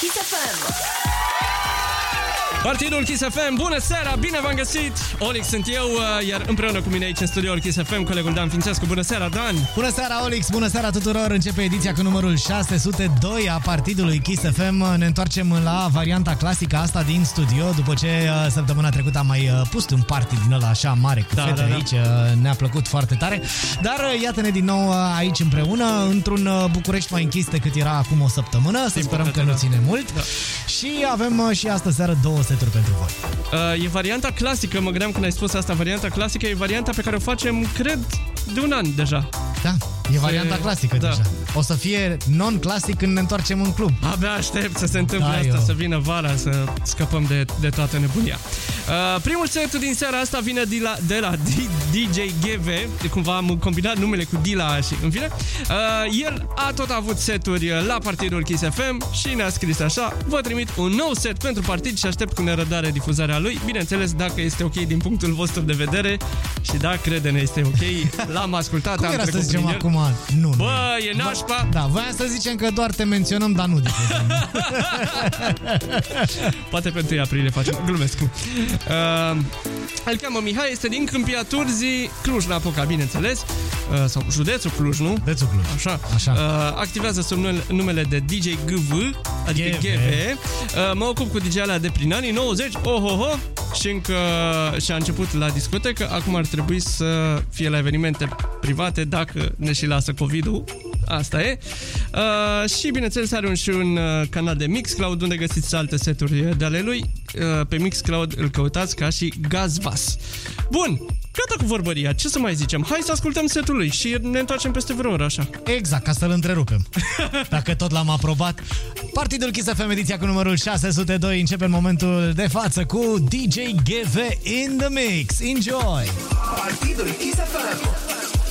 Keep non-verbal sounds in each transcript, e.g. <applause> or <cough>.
Kiss FM. Partidul Kiss FM, bună seara, bine v-am găsit! Olix sunt eu, uh, iar împreună cu mine aici în studioul Kiss FM, colegul Dan Fințescu. Bună seara, Dan! Bună seara, Olix! Bună seara tuturor! Începe ediția cu numărul 602 a partidului Kiss FM. Ne întoarcem la varianta clasică asta din studio, după ce uh, săptămâna trecută am mai uh, pus un party din ăla așa mare cu Da, fete da, da. aici. Ne-a plăcut foarte tare. Dar iată-ne din nou aici împreună, într-un București mai închis decât era acum o săptămână. Să sperăm că păcate, nu da. ține mult. Da. Și avem și astă seară două seturi pentru voi. Uh, e varianta clasică, mă gândeam când ai spus asta, varianta clasică e varianta pe care o facem, cred, de un an deja. Da, e varianta clasică da. deja. O să fie non-clasic când ne întoarcem în club. Abia aștept să se întâmple Da, asta, eu. să vină vara, să scăpăm de, de toată nebunia. Uh, primul set din seara asta vine de la, de la D- DJ GV, cumva am combinat numele cu Dila și în fine. Uh, el a tot avut seturi la partidul Kiss FM și ne-a scris așa, vă trimit un nou set pentru partid și aștept cu nerăbdare difuzarea lui, bineînțeles dacă este ok din punctul vostru de vedere și da, crede-ne, este ok, <laughs> l-am ascultat, Cum am era să trecut zicem prin el. Acum? Nu, nu. Bă, e nașpa! Da, voiam să zicem că doar te menționăm, dar nu difuzăm. <laughs> Poate pentru 1 aprilie facem, glumesc. Uh, îl cheamă Mihai, este din Câmpia Turzii, Cluj-Napoca, bineînțeles, uh, sau județul Cluj, nu? Județul Cluj. Așa. Așa. Uh, activează sub numele, numele de DJ GV, adică GV. GV. Uh, mă ocup cu DJ-alea de prin anii 90, ohoho, și încă și a început la discotecă, acum ar trebui să fie la evenimente private dacă ne și lasă COVID-ul. Asta e. Uh, și bineînțeles are un și un uh, canal de Mixcloud unde găsiți alte seturi de ale lui. Uh, pe Mixcloud îl căutați ca și Gazvas. Bun, gata cu vorbăria. Ce să mai zicem? Hai să ascultăm setul lui și ne întoarcem peste vreo oră așa. Exact, ca să-l întrerupem. <laughs> Dacă tot l-am aprobat. Partidul Kiss FM, ediția cu numărul 602, începe în momentul de față cu DJ GV in the mix. Enjoy! Partidul Kiss FM.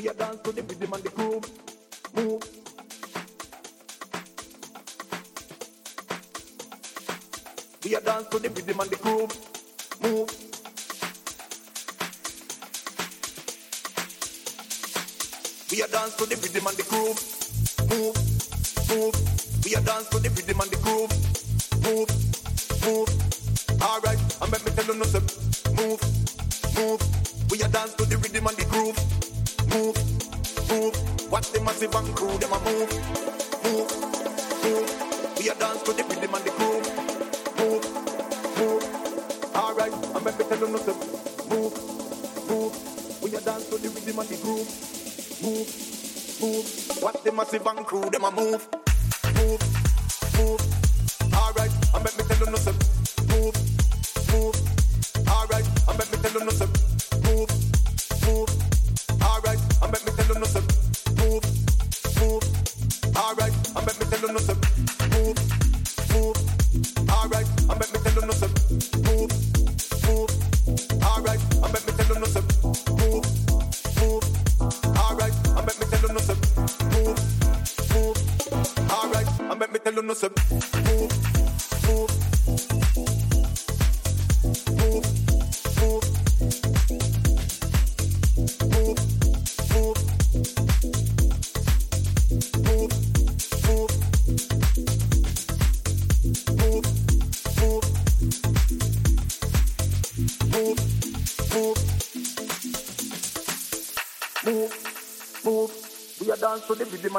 We are dance to the rhythm and the groove. Move. We are dance to the rhythm and the groove. Move. We are dance to the rhythm and the groove. Move. Move. We are dance to the rhythm and the groove. Move. Move. Alright, and let me tell you no say. Move. Move. We are dance to the rhythm and the groove. Move. Move. Watch the massive and crew, them a move. Move. Move. We are dance to the rhythm and the groove. Move. Move. Alright, and let me tell you no say. Move. Move. We are dance to the rhythm and the groove. Move. Move. Watch the massive and crew, them a move. Move. Move.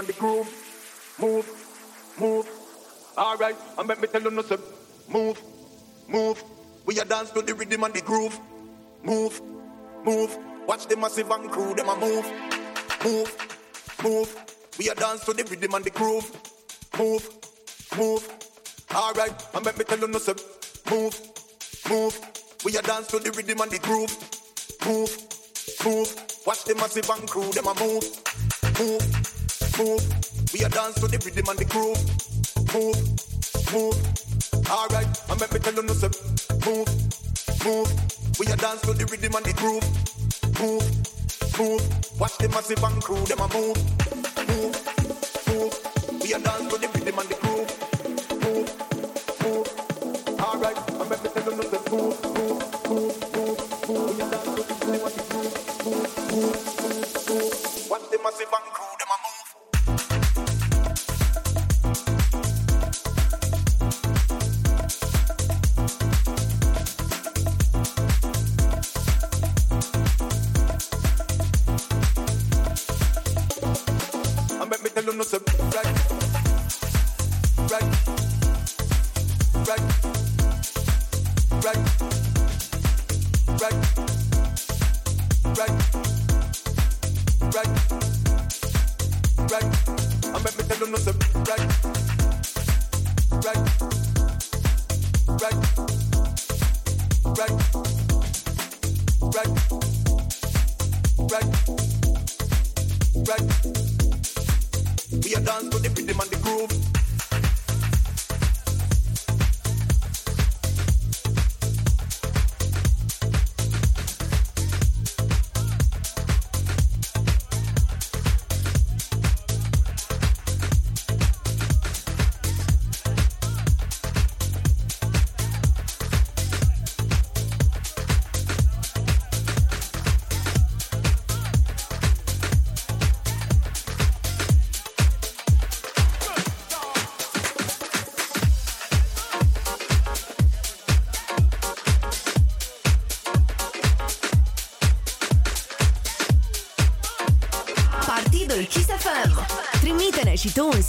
To the groove. Move. Move. Alright, and let me tell you no say. Move. Move. We are dance to the rhythm and the groove. Move. Move. Watch the massive and crew, them a move. Move. Move. We are dance to the rhythm and the groove. Move. Move. Alright, and let me tell you no say. Move. Move. We are dance to the rhythm and the groove. Move. Move. Watch the massive and crew, them a move. Move move. We a dance to the rhythm and the groove. Move, move. Alright, I make me tell you no sir. Move, move. We a dance to the rhythm and the groove. Move, move. Watch the massive and crew, them a move, move, move. We a dance to the rhythm and the groove.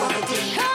quality.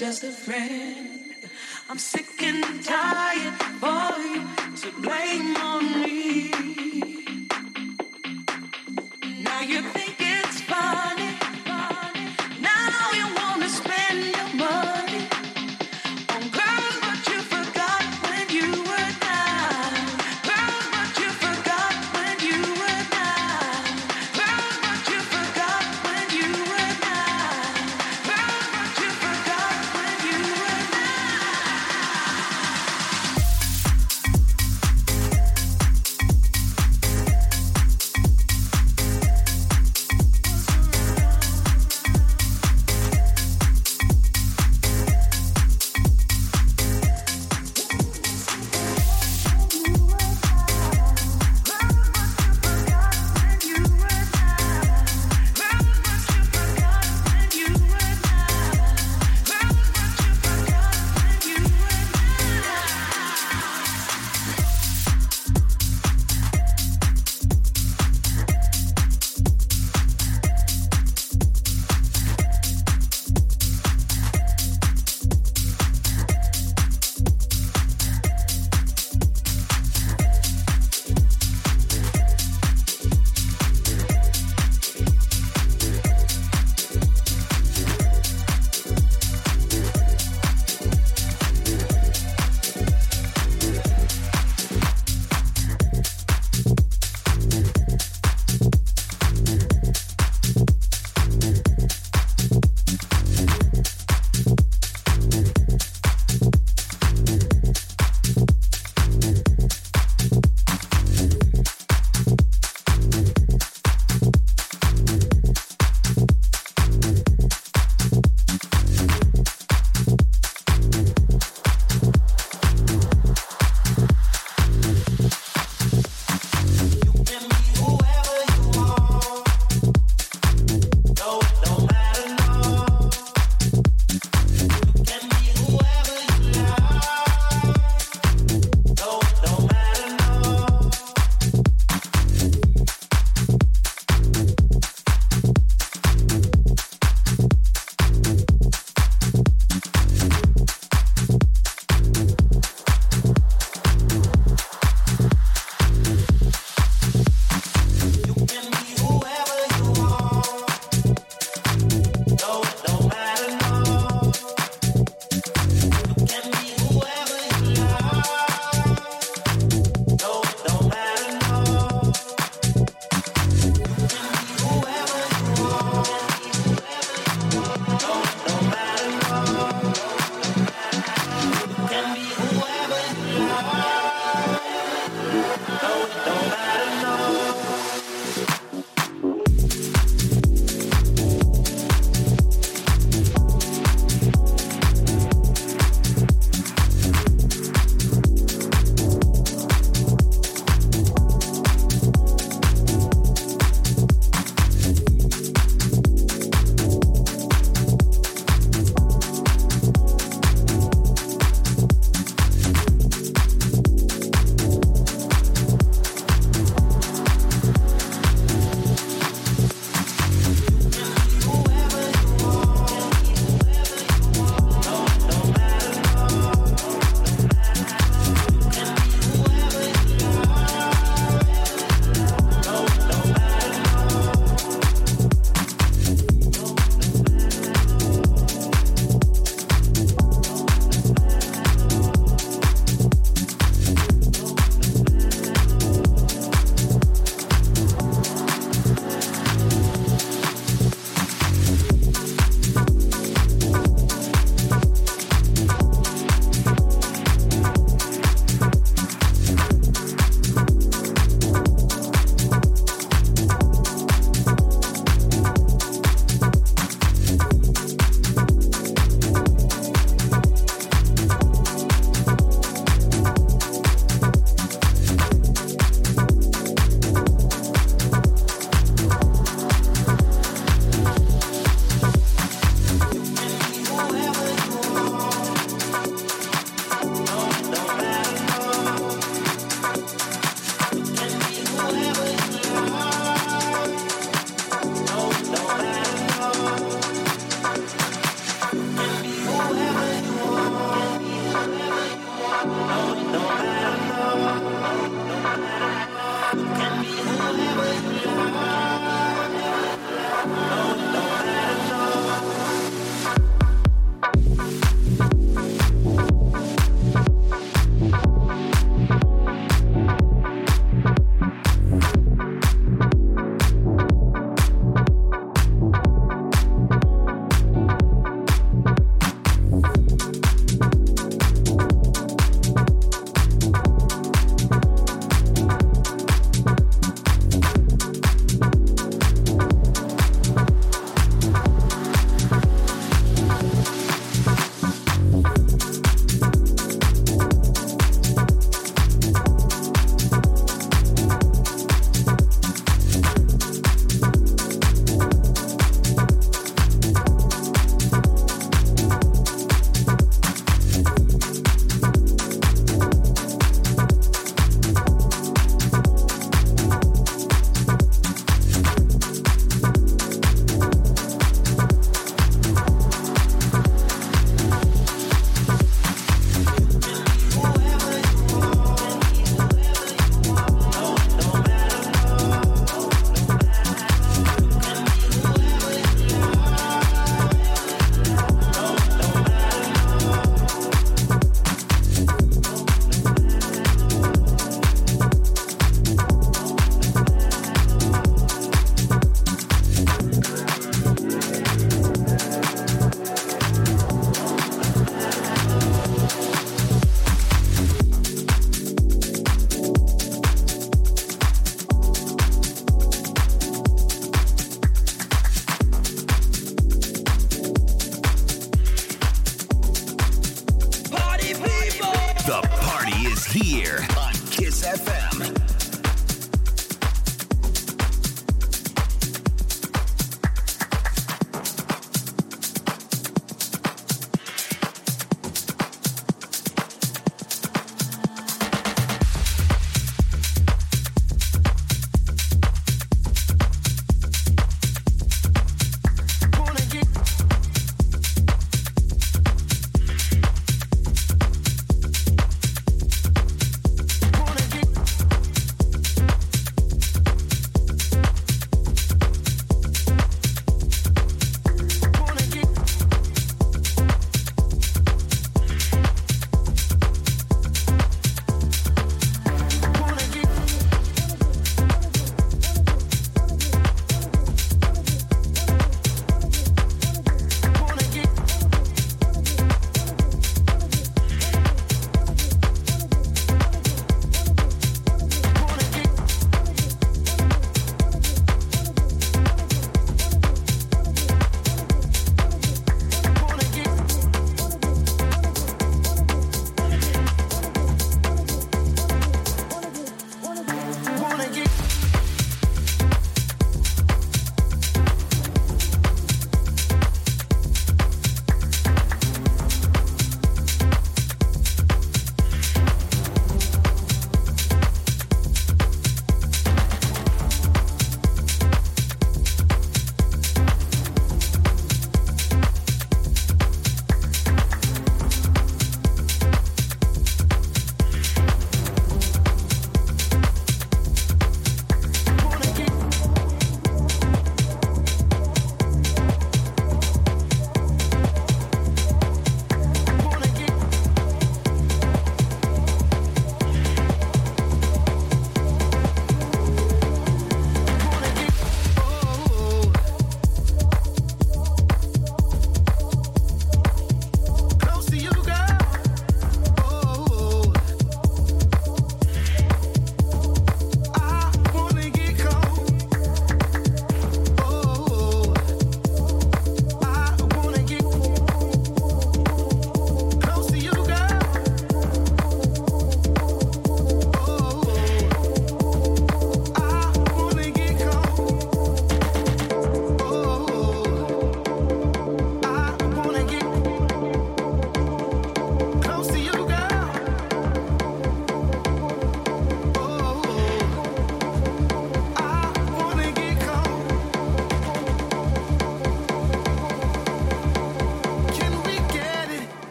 Just a friend. I'm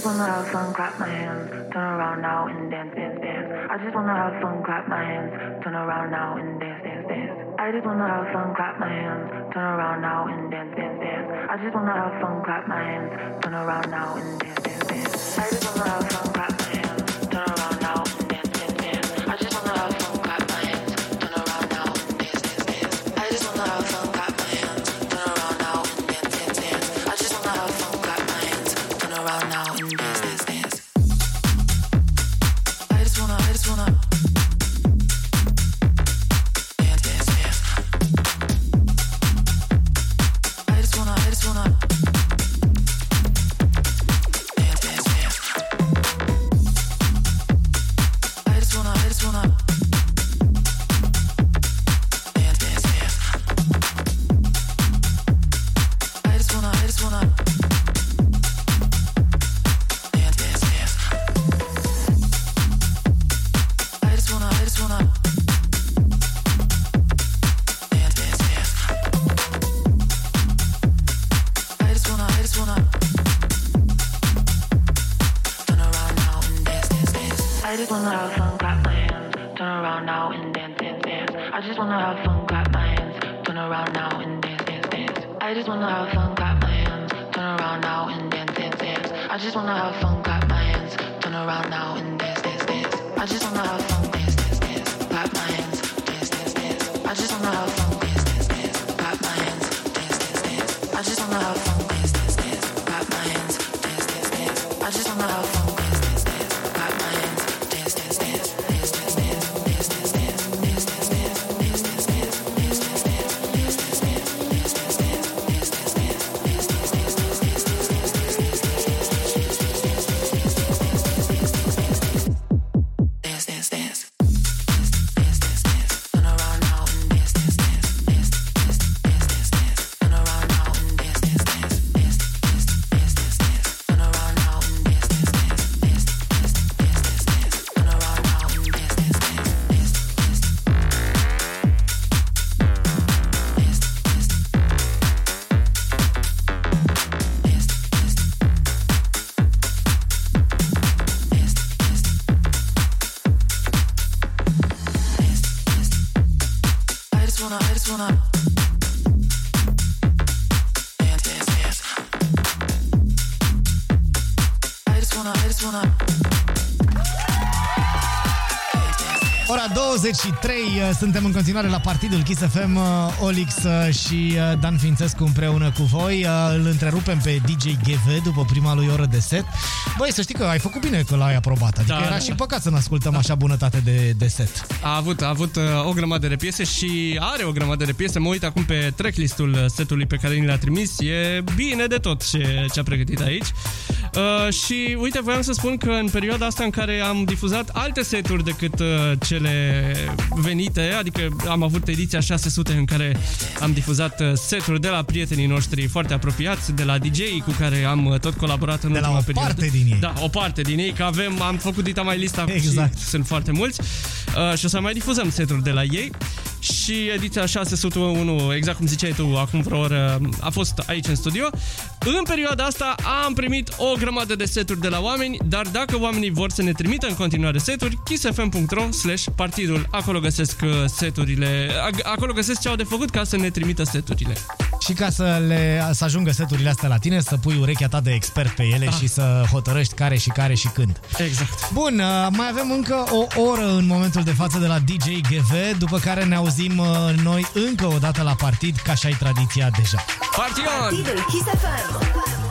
just wanna have fun, clap my hands, turn around now and dance, dance, dance. I just wanna have fun, clap my hands, turn around now and dance, dance, dance. I just wanna have fun, clap my hands, turn around now and dance, dance, dance. I just wanna have fun, clap my hands, turn around now and 23, uh, suntem în continuare la partidul Kiss FM, uh, Olix uh, și uh, Dan Fințescu împreună cu voi. Uh, Îl întrerupem pe DJ GV după prima lui oră de set. Băi, să știi că ai făcut bine că l-ai aprobat. Adică Da, era da, și da. păcat să ne ascultăm așa bunătate de, de set. A avut, a avut uh, o grămadă de piese și are o grămadă de piese. Mă uit acum pe tracklistul uh, setului pe care ni l-a trimis. E bine de tot ce, ce a pregătit aici. Uh, și uite, voiam să spun că în perioada asta în care am difuzat alte seturi decât uh, cele venite, adică am avut ediția 600 în care am difuzat uh, seturi de la prietenii noștri foarte apropiați, de la DJ cu care am uh, tot colaborat în De la ultima o perioadă. parte din ei. Da, o parte din ei, că avem, am făcut dita mai lista Exact. și sunt foarte mulți uh, și o să mai difuzăm seturi de la ei și ediția 601, exact cum ziceai tu acum vreo oră, a fost aici în studio. În perioada asta am primit o grămadă de seturi de la oameni, dar dacă oamenii vor să ne trimită în continuare seturi, kissfm.ro slash partidul. Acolo găsesc uh, seturile, ag- acolo găsesc ce au de făcut ca să ne trimită seturile. Și ca să, le, să ajungă seturile astea la tine, să pui urechea ta de expert pe ele Ah. și să hotărăști care și care și când. Exact. Bun, uh, mai avem încă o oră în momentul de față de la DJ GV, după care ne auzim uh, noi încă o dată la partid, ca și ai tradiția deja. Partion! Partidul Kiss FM.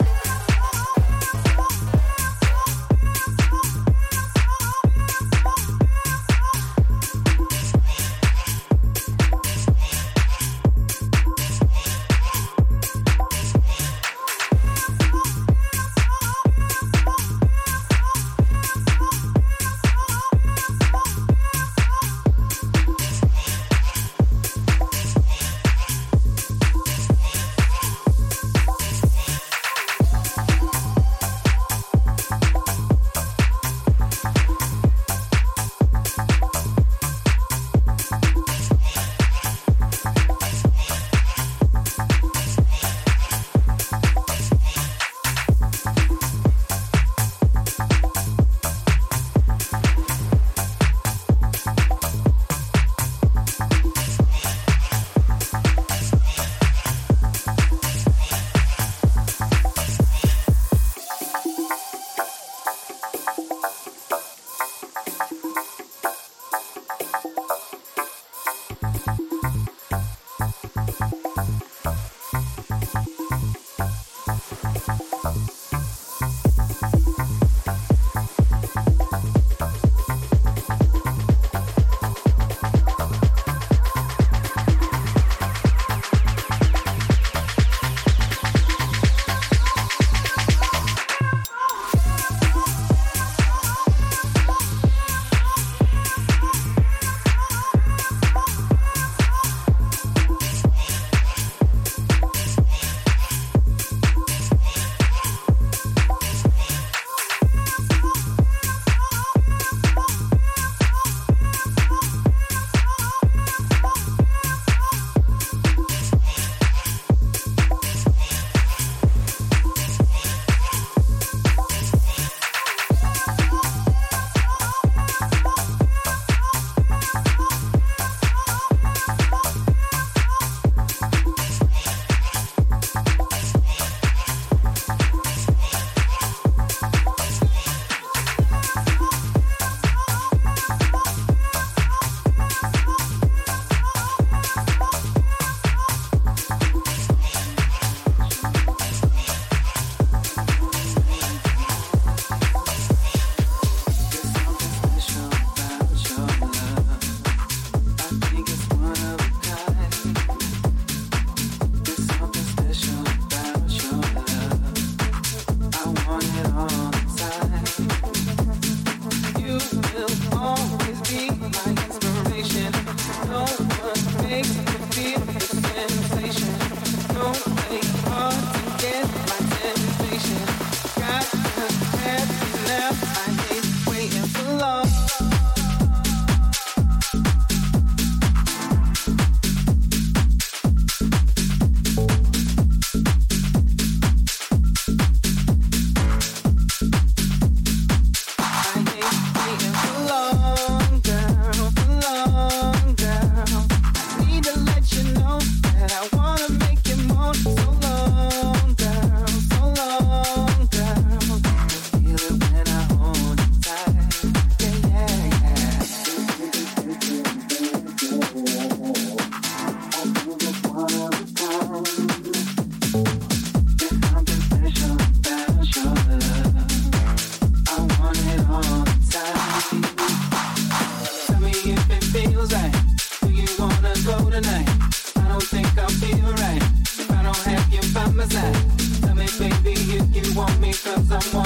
because I'm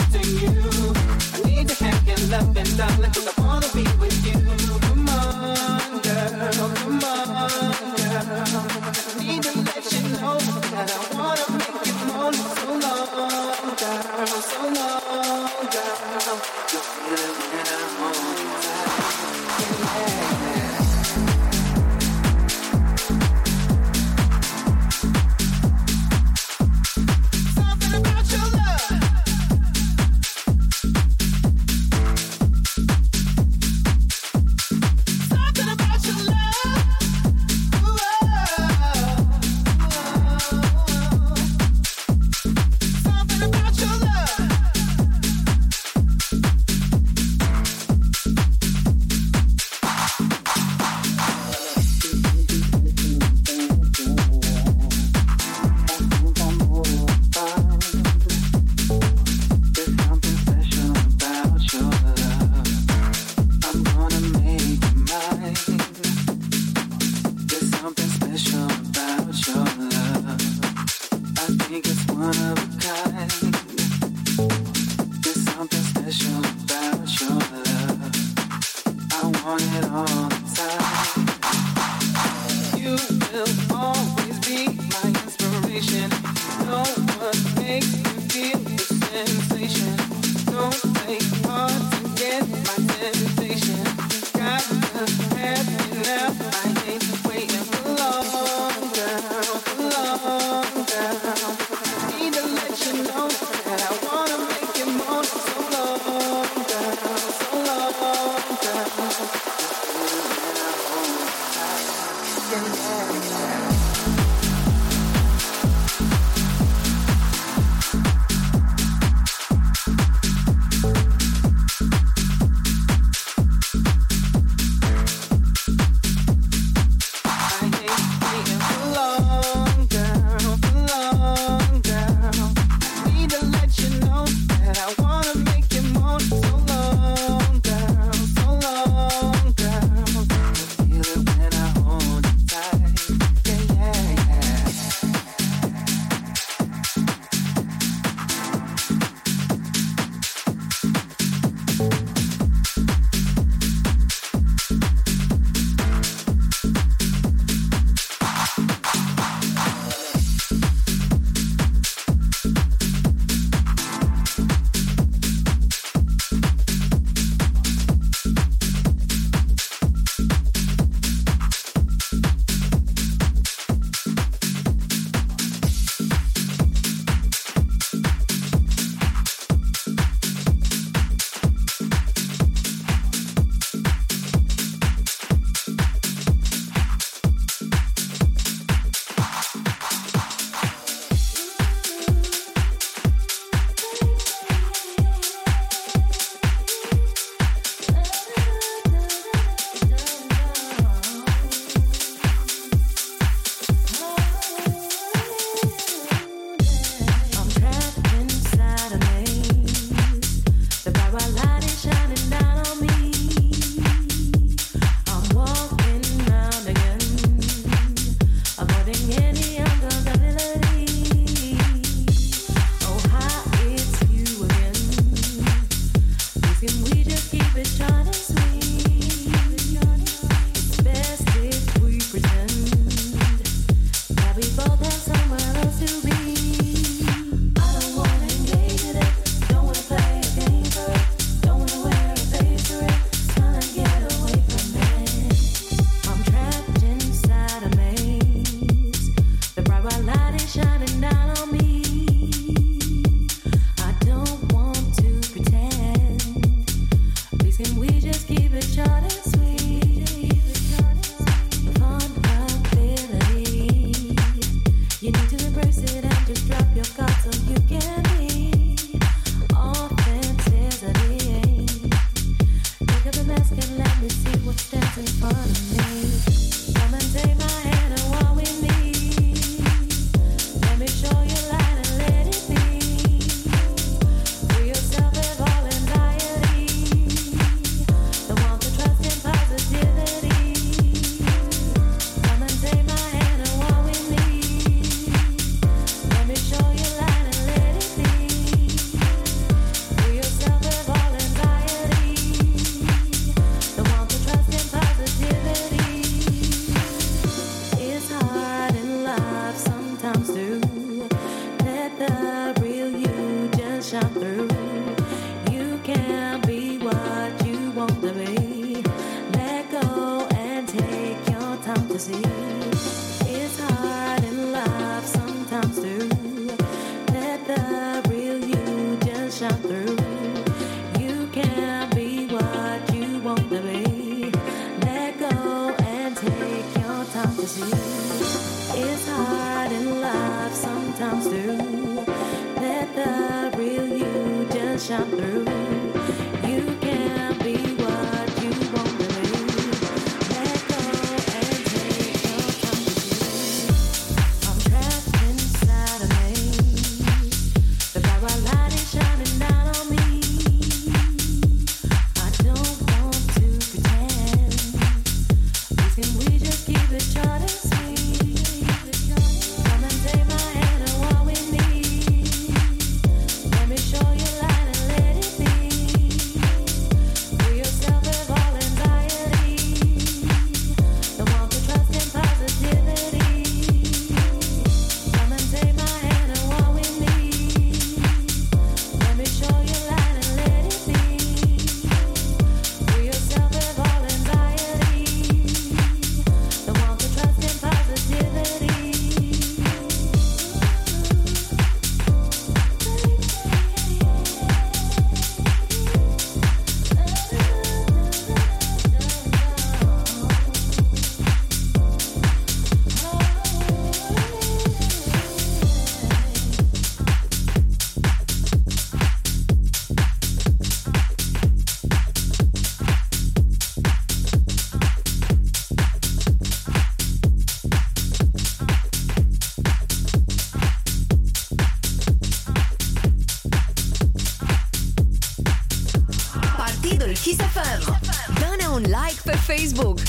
Facebook.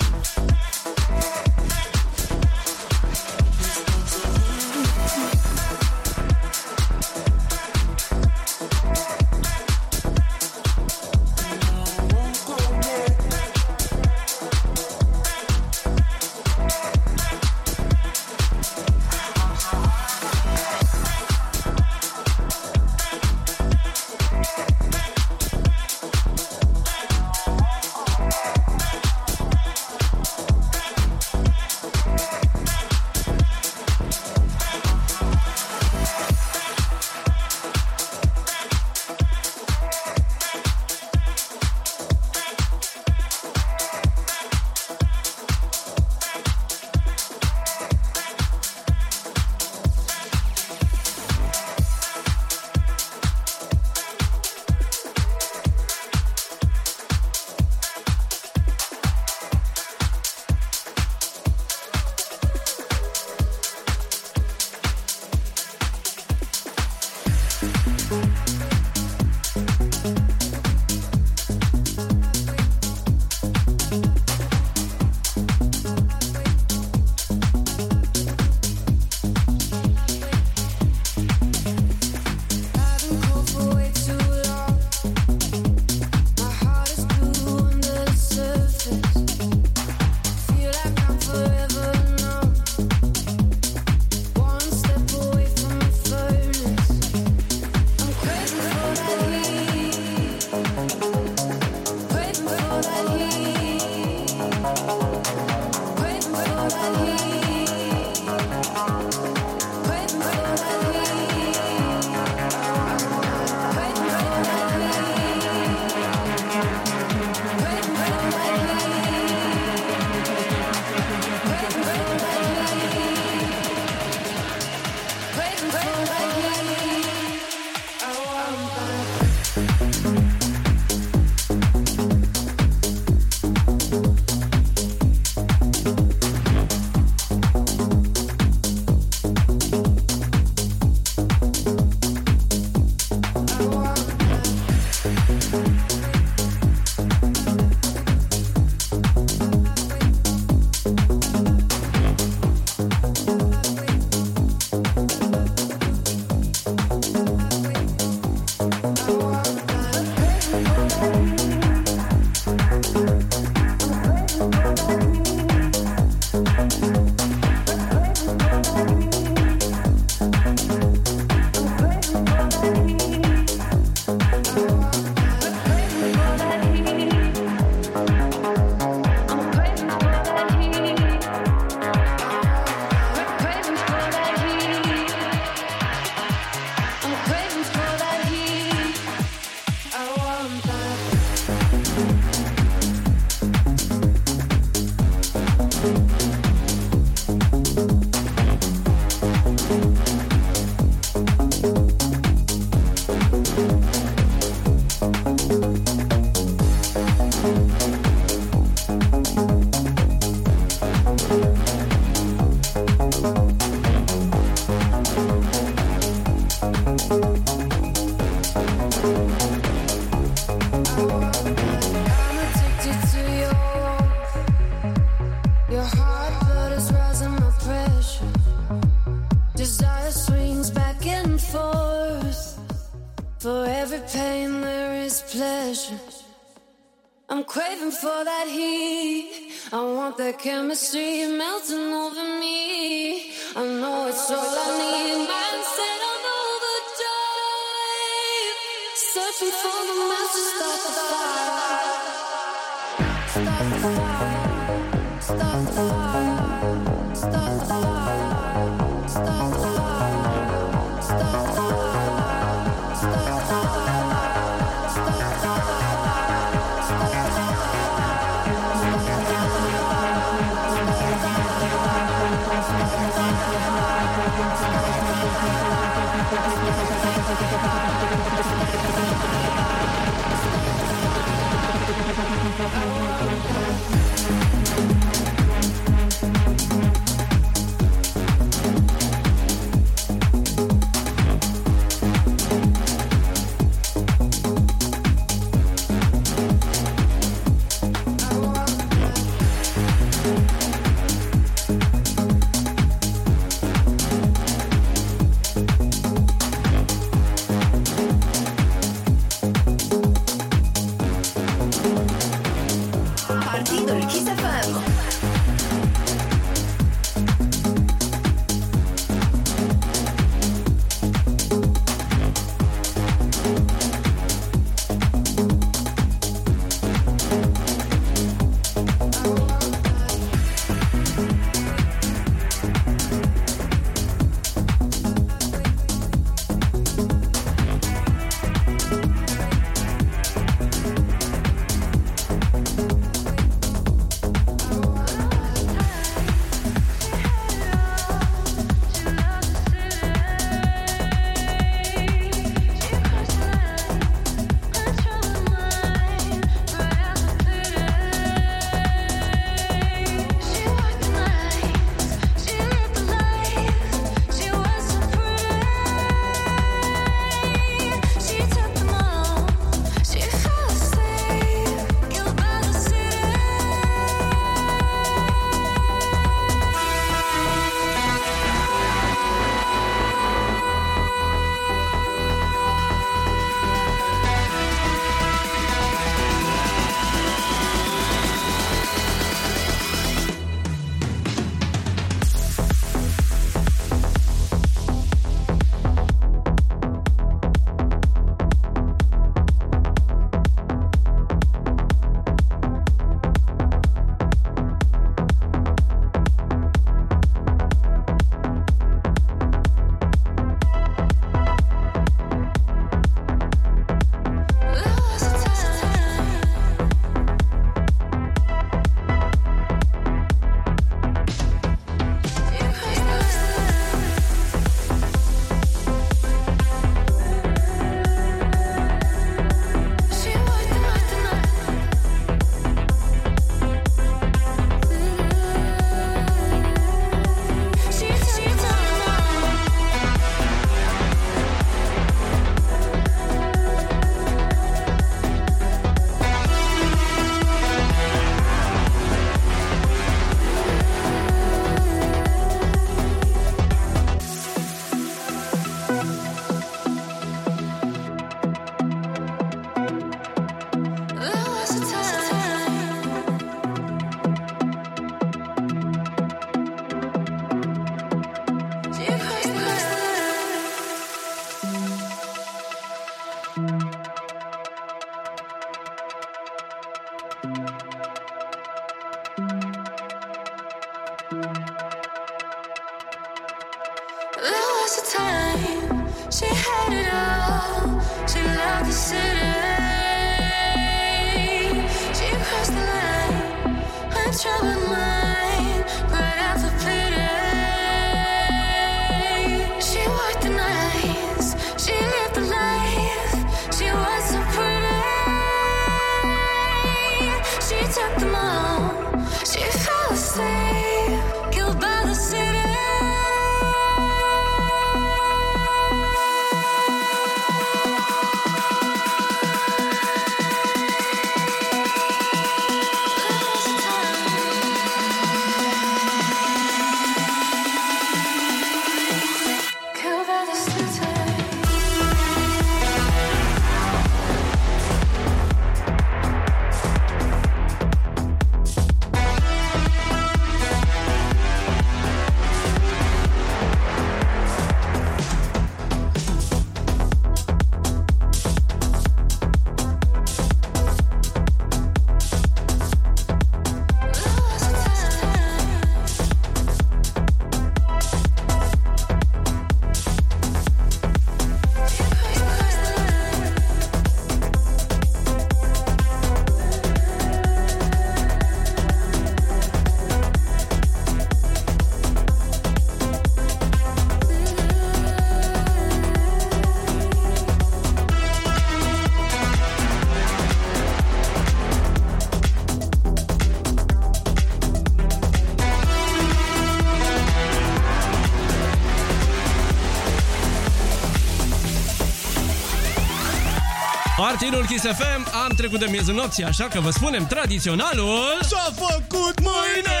Partidul Kiss FM Am trecut de miezul nopții, așa că vă spunem tradiționalul S-a făcut mâine!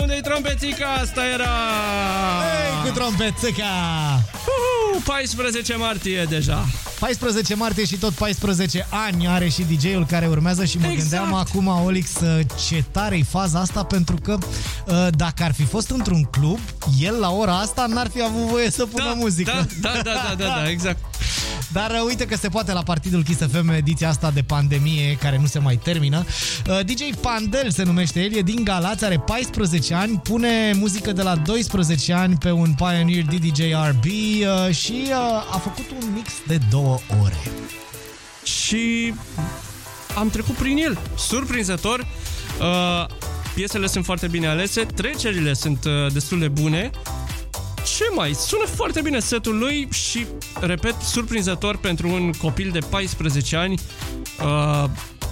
Unde-i trompețica? Asta era! Ei, cu trompețica! Uhu, 14 martie deja 14 martie și tot 14 ani are și DJ-ul care urmează și mă Exact. gândeam acum, Olix, ce tare faza asta pentru că uh, dacă ar fi fost într-un club, el la ora asta n-ar fi avut voie să pună da, muzică. Da, da, da, da, da, da, exact Dar uh, uite că se poate la Partidul Kiss FM ediția asta de pandemie care nu se mai termină. Uh, DJ Pandel se numește el, e din Galați, are 14 ani, pune muzică de la 12 ani pe un Pioneer DDJ-RB uh, și uh, a făcut un mix de două ore. Și am trecut prin el, surprinzător. Uh, piesele sunt foarte bine alese, trecerile sunt uh, destul de bune. Ce mai? Sună foarte bine setul lui și, repet, surprinzător pentru un copil de 14 ani. Uh,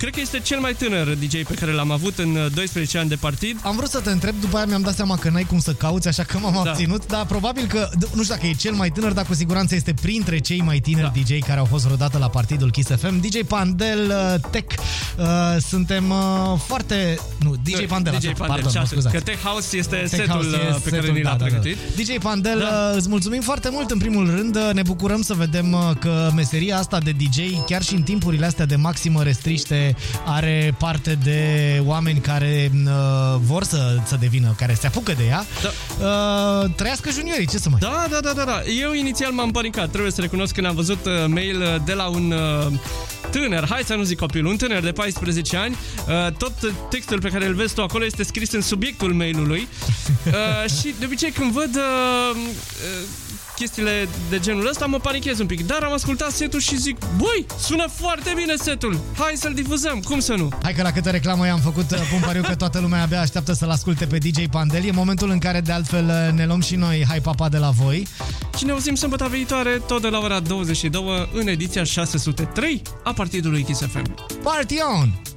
cred că este cel mai tânăr DJ pe care l-am avut în uh, 12 ani de partid. Am vrut să te întreb, după aia mi-am dat seama că n-ai cum să cauți, așa că m-am Da. abținut, dar probabil că, d- nu știu dacă e cel mai tânăr, dar cu siguranță este printre cei mai tineri Da. DJ care au fost vreodată la partidul Kiss FM. DJ Pandel uh, Tech, uh, suntem uh, foarte... Nu, DJ Pandel, DJ așa, Pandel, pardon, mă șase, scuzați. Că Tech House este Tech setul House e uh, pe care setul, ni l-a da, da, da. pregătit. DJ Pandel, Da. uh, îți mulțumim foarte mult în primul rând. Uh, Ne bucurăm să vedem uh, că meseria asta de DJ, chiar și în timpurile astea de maximă restriște, are parte de oameni care uh, vor să, să devină, care se apucă de ea. Da. Uh, trăiască juniorii, ce să mai... Da, da, da, da, da. Eu inițial m-am panicat. Trebuie să recunosc când am văzut uh, mail uh, de la un uh, tânăr, hai să nu zic copil, un tânăr de 14 ani. Uh, tot textul pe care îl vezi tu acolo este scris în subiectul mailului. <laughs> Uh, și de obicei când văd uh, uh, chestiile de genul ăsta mă panichez un pic. Dar am ascultat setul și zic, băi, sună foarte bine setul. Hai să-l difuzăm, cum să nu? Hai că la câtă reclamă i-am făcut, uh, pun pariu că toată lumea abia așteaptă să-l asculte pe DJ Pandel. E momentul în care de altfel uh, ne luăm și noi Hai Papa de la voi. Și ne auzim sâmbătă viitoare, tot de la ora 22, în ediția 603 a Partidului Kiss FM. Party on!